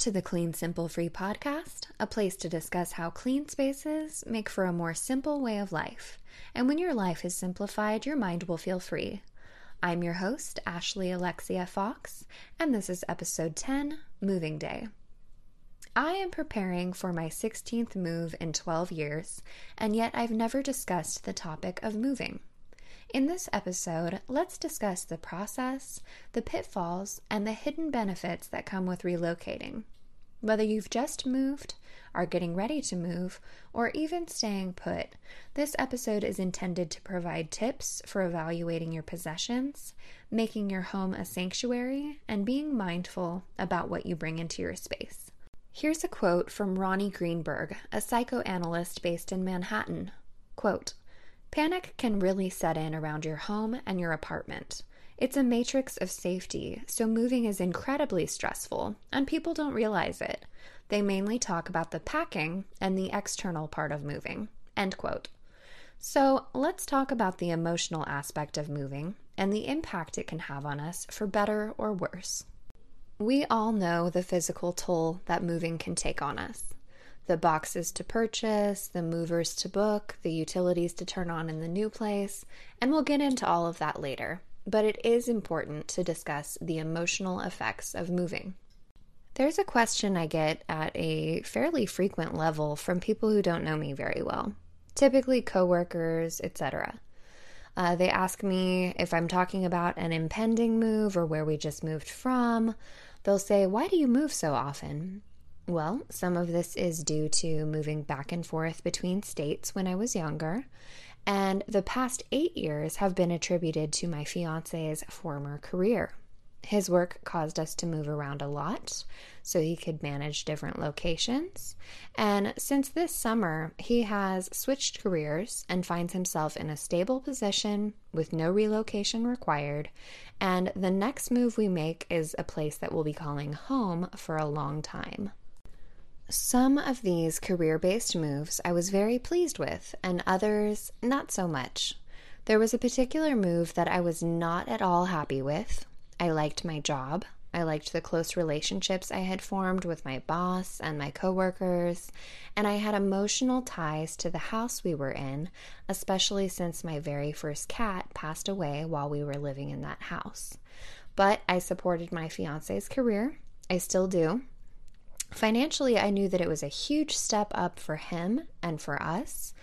To the Clean Simple Free podcast, a place to discuss how clean spaces make for a more simple way of life. And when your life is simplified, your mind will feel free. I'm your host, Ashley Alexia Fox, and this is episode 10 Moving Day. I am preparing for my 16th move in 12 years, and yet I've never discussed the topic of moving. In this episode, let's discuss the process, the pitfalls, and the hidden benefits that come with relocating. Whether you've just moved, are getting ready to move, or even staying put, this episode is intended to provide tips for evaluating your possessions, making your home a sanctuary, and being mindful about what you bring into your space. Here's a quote from Ronnie Greenberg, a psychoanalyst based in Manhattan. Quote, Panic can really set in around your home and your apartment. It's a matrix of safety, so moving is incredibly stressful, and people don't realize it. They mainly talk about the packing and the external part of moving. End quote. So let's talk about the emotional aspect of moving and the impact it can have on us for better or worse. We all know the physical toll that moving can take on us the boxes to purchase, the movers to book, the utilities to turn on in the new place, and we'll get into all of that later. But it is important to discuss the emotional effects of moving. There's a question I get at a fairly frequent level from people who don't know me very well, typically coworkers, etc. Uh, they ask me if I'm talking about an impending move or where we just moved from. They'll say, Why do you move so often? Well, some of this is due to moving back and forth between states when I was younger, and the past eight years have been attributed to my fiance's former career. His work caused us to move around a lot so he could manage different locations. And since this summer, he has switched careers and finds himself in a stable position with no relocation required. And the next move we make is a place that we'll be calling home for a long time. Some of these career based moves I was very pleased with, and others not so much. There was a particular move that I was not at all happy with. I liked my job. I liked the close relationships I had formed with my boss and my coworkers, and I had emotional ties to the house we were in, especially since my very first cat passed away while we were living in that house. But I supported my fiance's career. I still do. Financially, I knew that it was a huge step up for him and for us,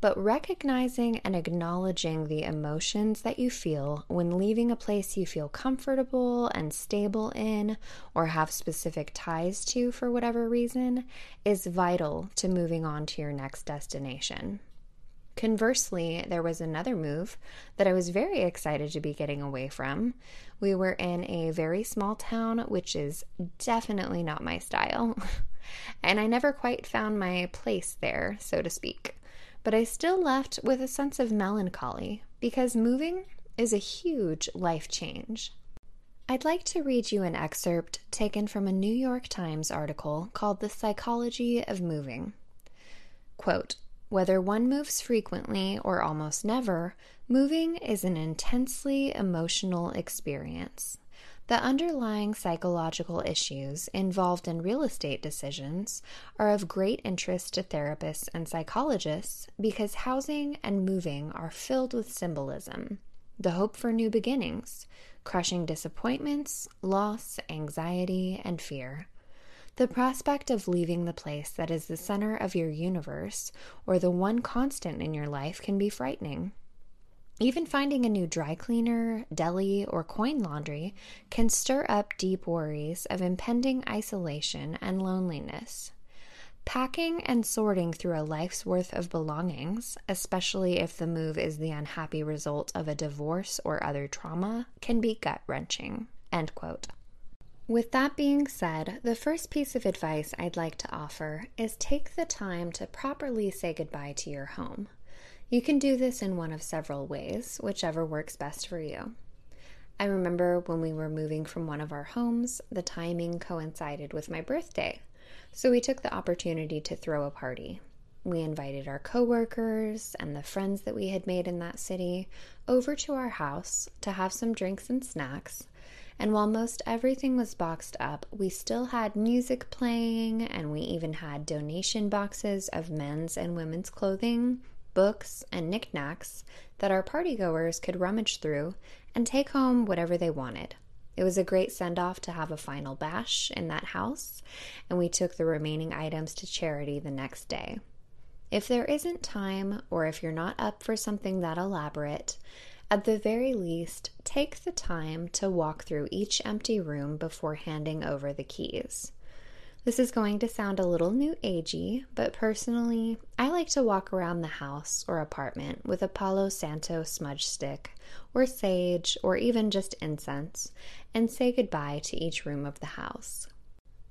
but recognizing and acknowledging the emotions that you feel when leaving a place you feel comfortable and stable in or have specific ties to for whatever reason is vital to moving on to your next destination. Conversely, there was another move that I was very excited to be getting away from. We were in a very small town, which is definitely not my style, and I never quite found my place there, so to speak. But I still left with a sense of melancholy because moving is a huge life change. I'd like to read you an excerpt taken from a New York Times article called The Psychology of Moving. Quote, whether one moves frequently or almost never, moving is an intensely emotional experience. The underlying psychological issues involved in real estate decisions are of great interest to therapists and psychologists because housing and moving are filled with symbolism the hope for new beginnings, crushing disappointments, loss, anxiety, and fear. The prospect of leaving the place that is the center of your universe or the one constant in your life can be frightening. Even finding a new dry cleaner, deli, or coin laundry can stir up deep worries of impending isolation and loneliness. Packing and sorting through a life's worth of belongings, especially if the move is the unhappy result of a divorce or other trauma, can be gut wrenching. End quote. With that being said, the first piece of advice I'd like to offer is take the time to properly say goodbye to your home. You can do this in one of several ways, whichever works best for you. I remember when we were moving from one of our homes, the timing coincided with my birthday, so we took the opportunity to throw a party. We invited our coworkers and the friends that we had made in that city over to our house to have some drinks and snacks And while most everything was boxed up, we still had music playing, and we even had donation boxes of men's and women's clothing, books, and knickknacks that our partygoers could rummage through and take home whatever they wanted. It was a great send off to have a final bash in that house, and we took the remaining items to charity the next day. If there isn't time, or if you're not up for something that elaborate, at the very least, take the time to walk through each empty room before handing over the keys. This is going to sound a little new agey, but personally, I like to walk around the house or apartment with a Palo Santo smudge stick, or sage, or even just incense, and say goodbye to each room of the house.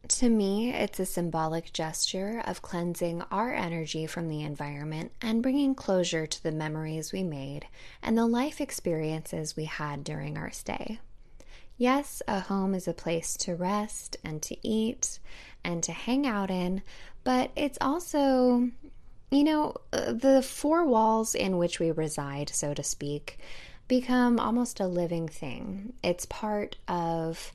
To me, it's a symbolic gesture of cleansing our energy from the environment and bringing closure to the memories we made and the life experiences we had during our stay. Yes, a home is a place to rest and to eat and to hang out in, but it's also, you know, uh, the four walls in which we reside, so to speak, become almost a living thing. It's part of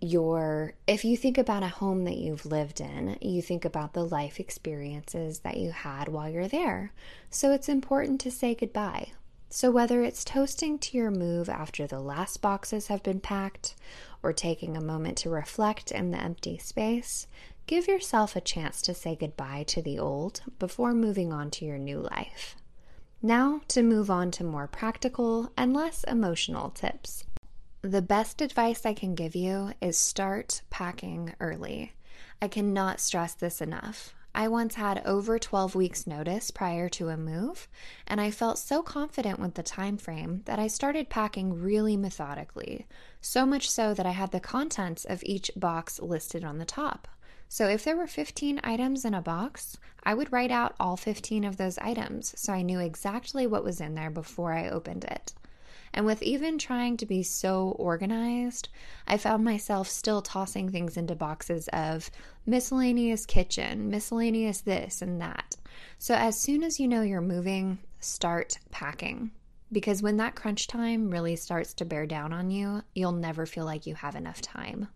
your, if you think about a home that you've lived in, you think about the life experiences that you had while you're there. So it's important to say goodbye. So, whether it's toasting to your move after the last boxes have been packed, or taking a moment to reflect in the empty space, give yourself a chance to say goodbye to the old before moving on to your new life. Now, to move on to more practical and less emotional tips. The best advice I can give you is start packing early. I cannot stress this enough. I once had over 12 weeks notice prior to a move, and I felt so confident with the time frame that I started packing really methodically, so much so that I had the contents of each box listed on the top. So if there were 15 items in a box, I would write out all 15 of those items so I knew exactly what was in there before I opened it. And with even trying to be so organized, I found myself still tossing things into boxes of miscellaneous kitchen, miscellaneous this and that. So as soon as you know you're moving, start packing. Because when that crunch time really starts to bear down on you, you'll never feel like you have enough time.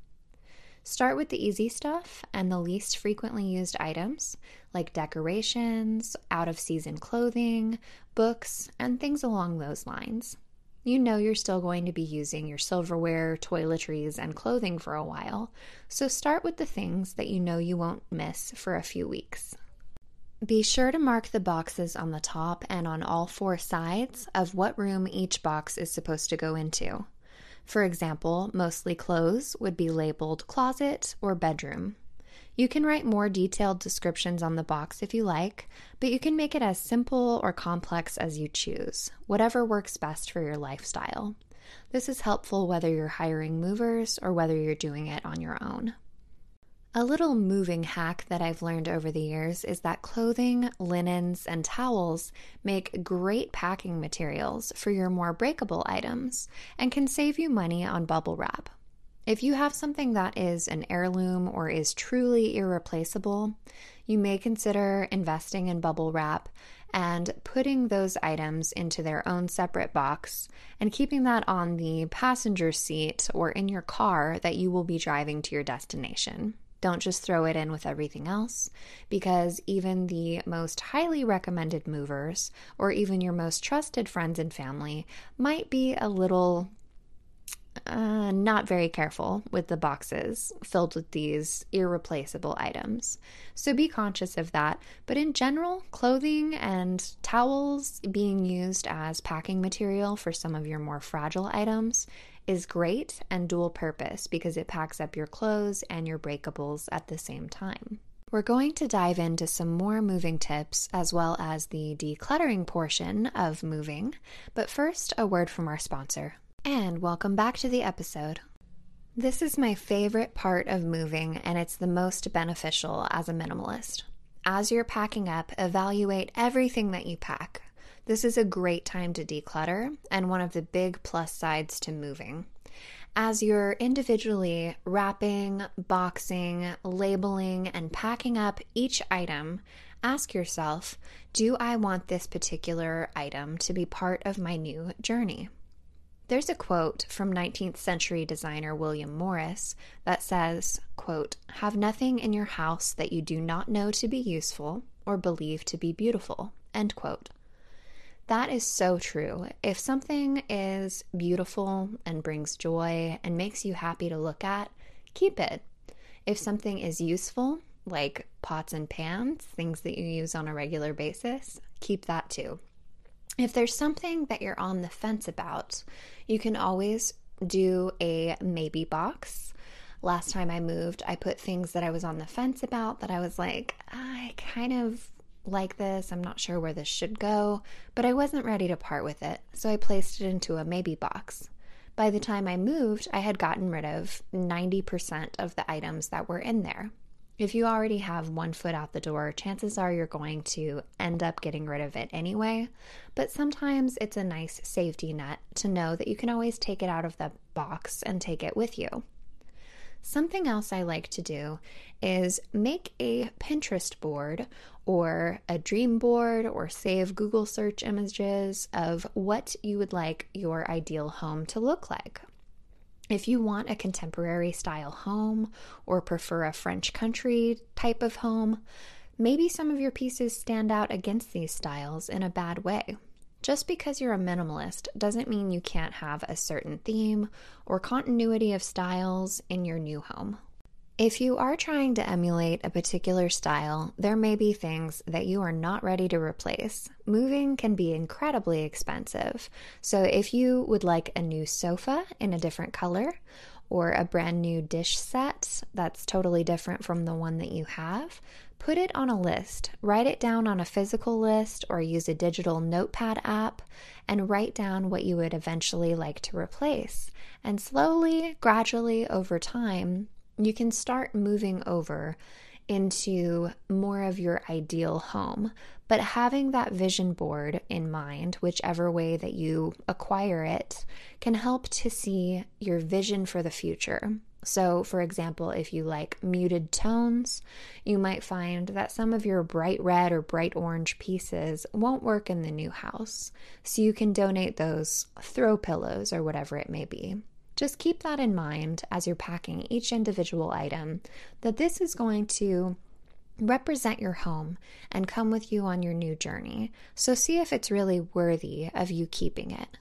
Start with the easy stuff and the least frequently used items, like decorations, out of season clothing, books, and things along those lines you know you're still going to be using your silverware, toiletries, and clothing for a while, so start with the things that you know you won't miss for a few weeks. Be sure to mark the boxes on the top and on all four sides of what room each box is supposed to go into. For example, mostly clothes would be labeled closet or bedroom. You can write more detailed descriptions on the box if you like, but you can make it as simple or complex as you choose, whatever works best for your lifestyle. This is helpful whether you're hiring movers or whether you're doing it on your own. A little moving hack that I've learned over the years is that clothing, linens, and towels make great packing materials for your more breakable items and can save you money on bubble wrap. If you have something that is an heirloom or is truly irreplaceable, you may consider investing in bubble wrap and putting those items into their own separate box and keeping that on the passenger seat or in your car that you will be driving to your destination. Don't just throw it in with everything else because even the most highly recommended movers or even your most trusted friends and family might be a little uh, not very careful with the boxes filled with these irreplaceable items. So be conscious of that. But in general, clothing and towels being used as packing material for some of your more fragile items is great and dual purpose because it packs up your clothes and your breakables at the same time. We're going to dive into some more moving tips as well as the decluttering portion of moving. But first, a word from our sponsor and welcome back to the episode. This is my favorite part of moving, and it's the most beneficial as a minimalist. As you're packing up, evaluate everything that you pack. This is a great time to declutter and one of the big plus sides to moving. As you're individually wrapping, boxing, labeling, and packing up each item, ask yourself Do I want this particular item to be part of my new journey? There's a quote from 19th century designer William Morris that says, quote, "Have nothing in your house that you do not know to be useful or believe to be beautiful." End quote. That is so true. If something is beautiful and brings joy and makes you happy to look at, keep it. If something is useful, like pots and pans, things that you use on a regular basis, keep that too. If there's something that you're on the fence about, you can always do a maybe box. Last time I moved, I put things that I was on the fence about that I was like, I kind of like this. I'm not sure where this should go, but I wasn't ready to part with it, so I placed it into a maybe box. By the time I moved, I had gotten rid of 90% of the items that were in there. If you already have one foot out the door, chances are you're going to end up getting rid of it anyway. But sometimes it's a nice safety net to know that you can always take it out of the box and take it with you. Something else I like to do is make a Pinterest board or a dream board or save Google search images of what you would like your ideal home to look like. If you want a contemporary style home or prefer a French country type of home, maybe some of your pieces stand out against these styles in a bad way. Just because you're a minimalist doesn't mean you can't have a certain theme or continuity of styles in your new home. If you are trying to emulate a particular style, there may be things that you are not ready to replace. Moving can be incredibly expensive. So, if you would like a new sofa in a different color, or a brand new dish set that's totally different from the one that you have, put it on a list. Write it down on a physical list or use a digital notepad app and write down what you would eventually like to replace. And slowly, gradually, over time, you can start moving over into more of your ideal home. But having that vision board in mind, whichever way that you acquire it, can help to see your vision for the future. So, for example, if you like muted tones, you might find that some of your bright red or bright orange pieces won't work in the new house. So, you can donate those throw pillows or whatever it may be. Just keep that in mind as you're packing each individual item that this is going to represent your home and come with you on your new journey. So see if it's really worthy of you keeping it.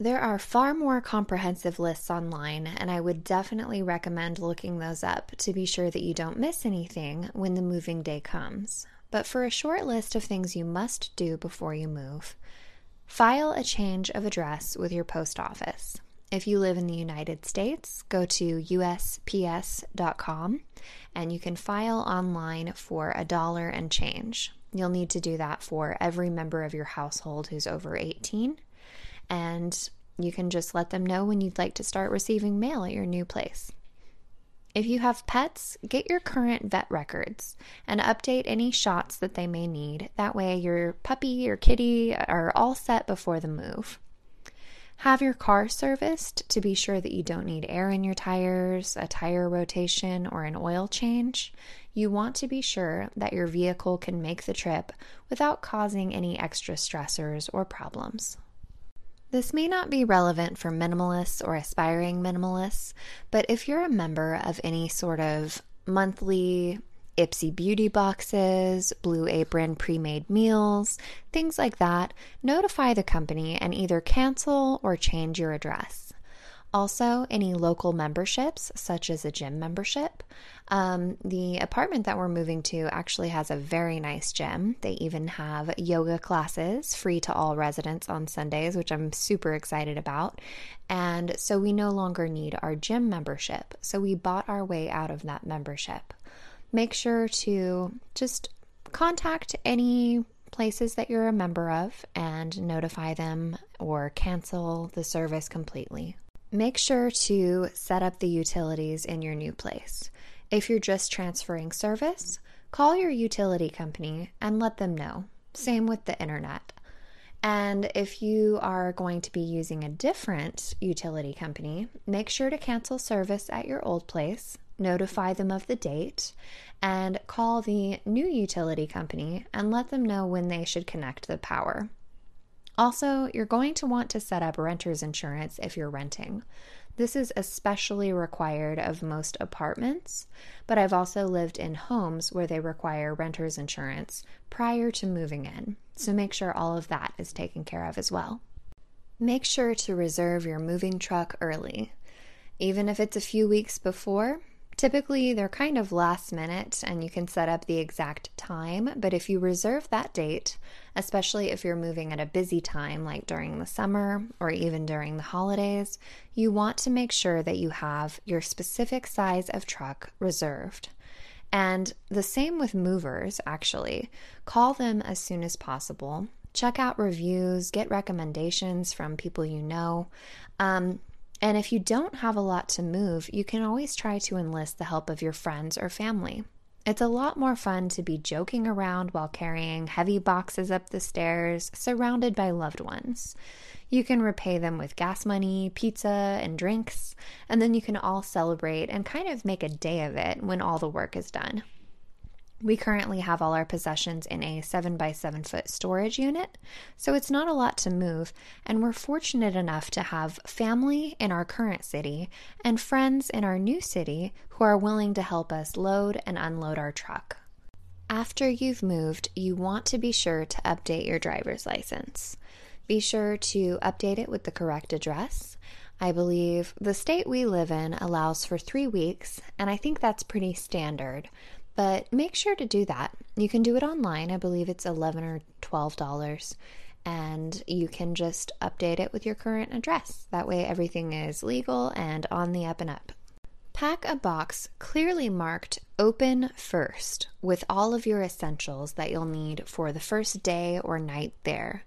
There are far more comprehensive lists online, and I would definitely recommend looking those up to be sure that you don't miss anything when the moving day comes. But for a short list of things you must do before you move, file a change of address with your post office. If you live in the United States, go to USPS.com and you can file online for a dollar and change. You'll need to do that for every member of your household who's over 18. And you can just let them know when you'd like to start receiving mail at your new place. If you have pets, get your current vet records and update any shots that they may need. That way, your puppy or kitty are all set before the move. Have your car serviced to be sure that you don't need air in your tires, a tire rotation, or an oil change. You want to be sure that your vehicle can make the trip without causing any extra stressors or problems. This may not be relevant for minimalists or aspiring minimalists, but if you're a member of any sort of monthly Ipsy beauty boxes, Blue Apron pre made meals, things like that, notify the company and either cancel or change your address. Also, any local memberships, such as a gym membership. Um, the apartment that we're moving to actually has a very nice gym. They even have yoga classes free to all residents on Sundays, which I'm super excited about. And so we no longer need our gym membership. So we bought our way out of that membership make sure to just contact any places that you're a member of and notify them or cancel the service completely. Make sure to set up the utilities in your new place. If you're just transferring service, call your utility company and let them know. Same with the internet. And if you are going to be using a different utility company, make sure to cancel service at your old place notify them of the date, and call the new utility company and let them know when they should connect the power. Also, you're going to want to set up renter's insurance if you're renting. This is especially required of most apartments, but I've also lived in homes where they require renter's insurance prior to moving in. So make sure all of that is taken care of as well. Make sure to reserve your moving truck early. Even if it's a few weeks before, Typically, they're kind of last minute and you can set up the exact time, but if you reserve that date, especially if you're moving at a busy time like during the summer or even during the holidays, you want to make sure that you have your specific size of truck reserved. And the same with movers, actually. Call them as soon as possible. Check out reviews, get recommendations from people you know. Um, and if you don't have a lot to move, you can always try to enlist the help of your friends or family. It's a lot more fun to be joking around while carrying heavy boxes up the stairs, surrounded by loved ones. You can repay them with gas money, pizza, and drinks, and then you can all celebrate and kind of make a day of it when all the work is done. We currently have all our possessions in a 7 by 7 foot storage unit, so it's not a lot to move, and we're fortunate enough to have family in our current city and friends in our new city who are willing to help us load and unload our truck. After you've moved, you want to be sure to update your driver's license. Be sure to update it with the correct address. I believe the state we live in allows for three weeks, and I think that's pretty standard but make sure to do that. You can do it online. I believe it's 11 or $12 and you can just update it with your current address. That way everything is legal and on the up and up. Pack a box clearly marked open first with all of your essentials that you'll need for the first day or night there.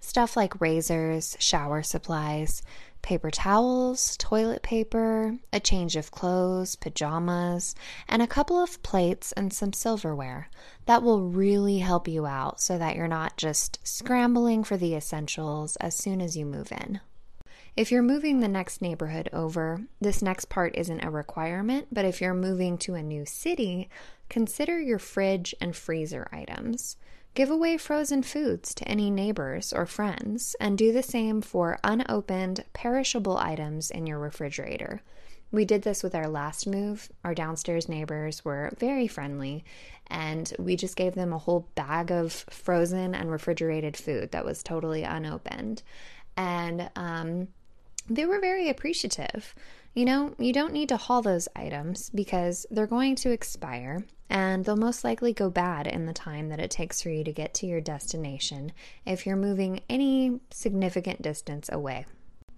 Stuff like razors, shower supplies, paper towels, toilet paper, a change of clothes, pajamas, and a couple of plates and some silverware. That will really help you out so that you're not just scrambling for the essentials as soon as you move in. If you're moving the next neighborhood over, this next part isn't a requirement, but if you're moving to a new city, consider your fridge and freezer items. Give away frozen foods to any neighbors or friends, and do the same for unopened, perishable items in your refrigerator. We did this with our last move. Our downstairs neighbors were very friendly, and we just gave them a whole bag of frozen and refrigerated food that was totally unopened. And um, they were very appreciative. You know, you don't need to haul those items because they're going to expire and they'll most likely go bad in the time that it takes for you to get to your destination if you're moving any significant distance away.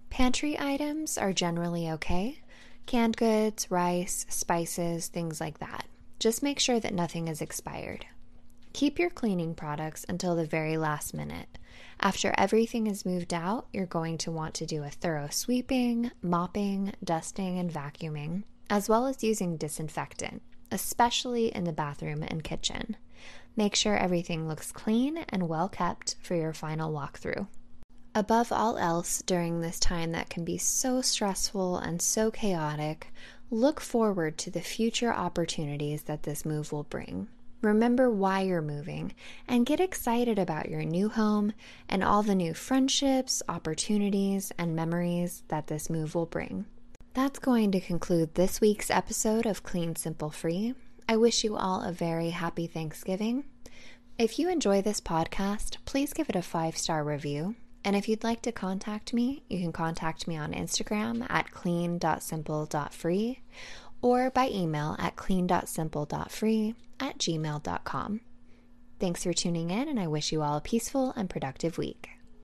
Pantry items are generally okay canned goods, rice, spices, things like that. Just make sure that nothing is expired. Keep your cleaning products until the very last minute. After everything is moved out, you're going to want to do a thorough sweeping, mopping, dusting, and vacuuming, as well as using disinfectant, especially in the bathroom and kitchen. Make sure everything looks clean and well kept for your final walkthrough. Above all else, during this time that can be so stressful and so chaotic, look forward to the future opportunities that this move will bring. Remember why you're moving and get excited about your new home and all the new friendships, opportunities, and memories that this move will bring. That's going to conclude this week's episode of Clean Simple Free. I wish you all a very happy Thanksgiving. If you enjoy this podcast, please give it a five star review. And if you'd like to contact me, you can contact me on Instagram at clean.simple.free or by email at clean.simple.free at gmail.com. Thanks for tuning in, and I wish you all a peaceful and productive week.